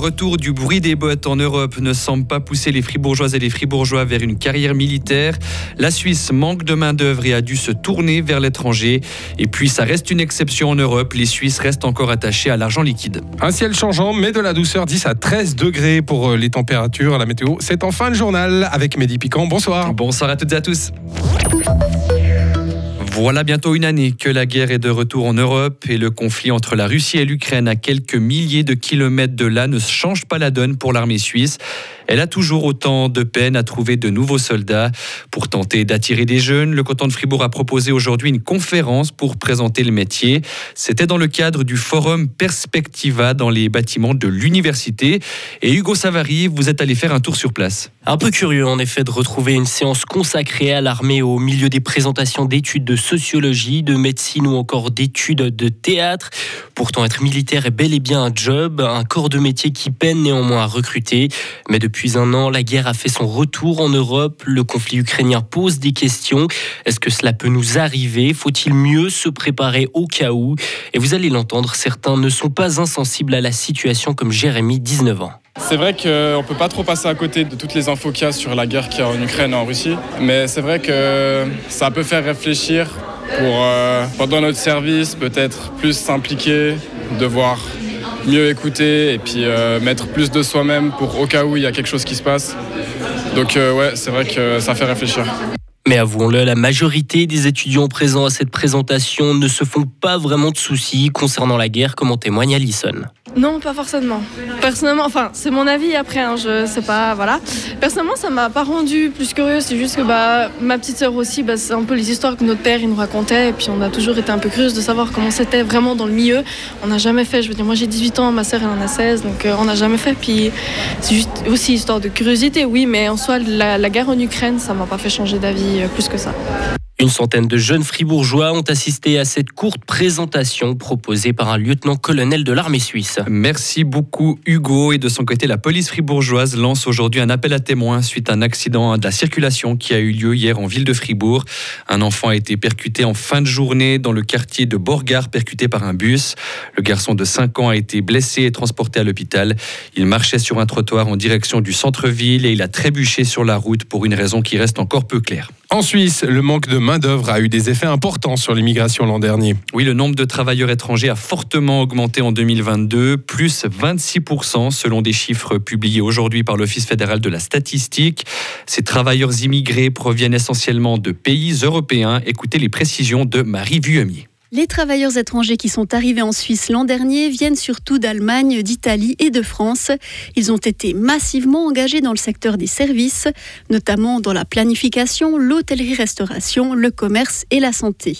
retour du bruit des bottes en Europe ne semble pas pousser les Fribourgeoises et les Fribourgeois vers une carrière militaire. La Suisse manque de main-d'œuvre et a dû se tourner vers l'étranger. Et puis, ça reste une exception en Europe. Les Suisses restent encore attachés à l'argent liquide. Un ciel changeant, mais de la douceur 10 à 13 degrés pour euh, les températures. La météo, c'est en fin de journal avec Mehdi Piquant. Bonsoir. Bonsoir à toutes et à tous. Voilà bientôt une année que la guerre est de retour en Europe et le conflit entre la Russie et l'Ukraine à quelques milliers de kilomètres de là ne change pas la donne pour l'armée suisse. Elle a toujours autant de peine à trouver de nouveaux soldats. Pour tenter d'attirer des jeunes, le canton de Fribourg a proposé aujourd'hui une conférence pour présenter le métier. C'était dans le cadre du forum Perspectiva dans les bâtiments de l'université. Et Hugo Savary, vous êtes allé faire un tour sur place. Un peu curieux en effet de retrouver une séance consacrée à l'armée au milieu des présentations d'études de sociologie, de médecine ou encore d'études de théâtre. Pourtant être militaire est bel et bien un job, un corps de métier qui peine néanmoins à recruter. Mais depuis depuis un an, la guerre a fait son retour en Europe. Le conflit ukrainien pose des questions. Est-ce que cela peut nous arriver? Faut-il mieux se préparer au cas où? Et vous allez l'entendre, certains ne sont pas insensibles à la situation comme Jérémy, 19 ans. C'est vrai qu'on peut pas trop passer à côté de toutes les infos qu'il y a sur la guerre qu'il y a en Ukraine et en Russie. Mais c'est vrai que ça peut faire réfléchir pour, euh, pendant notre service, peut-être plus s'impliquer, de voir mieux écouter et puis euh, mettre plus de soi-même pour au cas où il y a quelque chose qui se passe. Donc euh, ouais, c'est vrai que ça fait réfléchir. Mais avouons-le, la majorité des étudiants présents à cette présentation ne se font pas vraiment de soucis concernant la guerre, comme en témoigne Alison. Non, pas forcément. Personnellement, enfin, c'est mon avis après, hein, je sais pas, voilà. Personnellement, ça m'a pas rendu plus curieuse, c'est juste que bah, ma petite sœur aussi, bah, c'est un peu les histoires que notre père il nous racontait, et puis on a toujours été un peu curieuse de savoir comment c'était vraiment dans le milieu. On n'a jamais fait, je veux dire, moi j'ai 18 ans, ma sœur elle en a 16, donc euh, on n'a jamais fait, puis c'est juste aussi histoire de curiosité, oui, mais en soi, la, guerre en Ukraine, ça m'a pas fait changer d'avis euh, plus que ça. Une centaine de jeunes fribourgeois ont assisté à cette courte présentation proposée par un lieutenant-colonel de l'armée suisse. Merci beaucoup Hugo. Et de son côté, la police fribourgeoise lance aujourd'hui un appel à témoins suite à un accident de la circulation qui a eu lieu hier en ville de Fribourg. Un enfant a été percuté en fin de journée dans le quartier de Borgard, percuté par un bus. Le garçon de 5 ans a été blessé et transporté à l'hôpital. Il marchait sur un trottoir en direction du centre-ville et il a trébuché sur la route pour une raison qui reste encore peu claire. En Suisse, le manque de main-d'œuvre a eu des effets importants sur l'immigration l'an dernier. Oui, le nombre de travailleurs étrangers a fortement augmenté en 2022, plus 26% selon des chiffres publiés aujourd'hui par l'Office fédéral de la statistique. Ces travailleurs immigrés proviennent essentiellement de pays européens. Écoutez les précisions de Marie Vuemier. Les travailleurs étrangers qui sont arrivés en Suisse l'an dernier viennent surtout d'Allemagne, d'Italie et de France. Ils ont été massivement engagés dans le secteur des services, notamment dans la planification, l'hôtellerie-restauration, le commerce et la santé.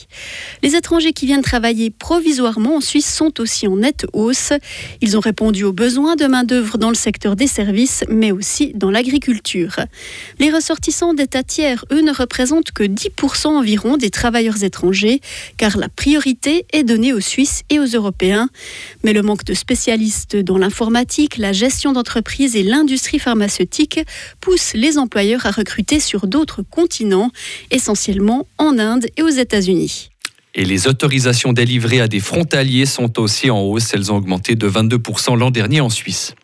Les étrangers qui viennent travailler provisoirement en Suisse sont aussi en nette hausse. Ils ont répondu aux besoins de main-d'œuvre dans le secteur des services, mais aussi dans l'agriculture. Les ressortissants d'État tiers, eux, ne représentent que 10% environ des travailleurs étrangers, car la priorité est donnée aux Suisses et aux Européens. Mais le manque de spécialistes dans l'informatique, la gestion d'entreprise et l'industrie pharmaceutique pousse les employeurs à recruter sur d'autres continents, essentiellement en Inde et aux États-Unis. Et les autorisations délivrées à des frontaliers sont aussi en hausse. Elles ont augmenté de 22% l'an dernier en Suisse.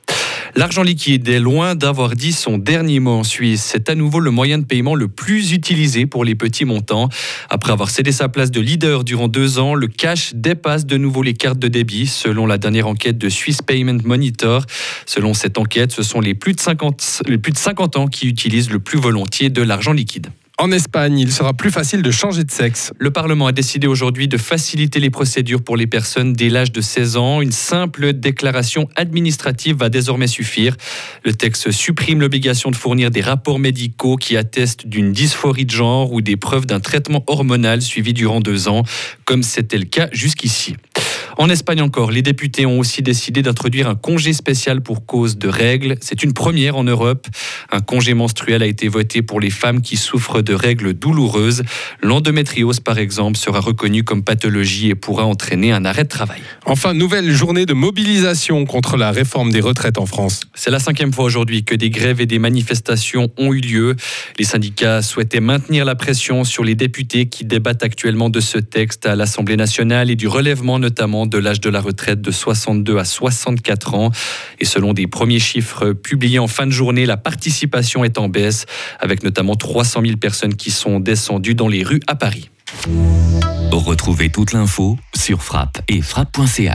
L'argent liquide est loin d'avoir dit son dernier mot en Suisse. C'est à nouveau le moyen de paiement le plus utilisé pour les petits montants. Après avoir cédé sa place de leader durant deux ans, le cash dépasse de nouveau les cartes de débit, selon la dernière enquête de Swiss Payment Monitor. Selon cette enquête, ce sont les plus de 50, les plus de 50 ans qui utilisent le plus volontiers de l'argent liquide. En Espagne, il sera plus facile de changer de sexe. Le Parlement a décidé aujourd'hui de faciliter les procédures pour les personnes dès l'âge de 16 ans. Une simple déclaration administrative va désormais suffire. Le texte supprime l'obligation de fournir des rapports médicaux qui attestent d'une dysphorie de genre ou des preuves d'un traitement hormonal suivi durant deux ans, comme c'était le cas jusqu'ici. En Espagne encore, les députés ont aussi décidé d'introduire un congé spécial pour cause de règles. C'est une première en Europe. Un congé menstruel a été voté pour les femmes qui souffrent de règles douloureuses. L'endométriose, par exemple, sera reconnue comme pathologie et pourra entraîner un arrêt de travail. Enfin, nouvelle journée de mobilisation contre la réforme des retraites en France. C'est la cinquième fois aujourd'hui que des grèves et des manifestations ont eu lieu. Les syndicats souhaitaient maintenir la pression sur les députés qui débattent actuellement de ce texte à l'Assemblée nationale et du relèvement notamment de l'âge de la retraite de 62 à 64 ans. Et selon des premiers chiffres publiés en fin de journée, la participation est en baisse, avec notamment 300 000 personnes qui sont descendues dans les rues à Paris. Retrouvez toute l'info sur frappe et frappe.ch.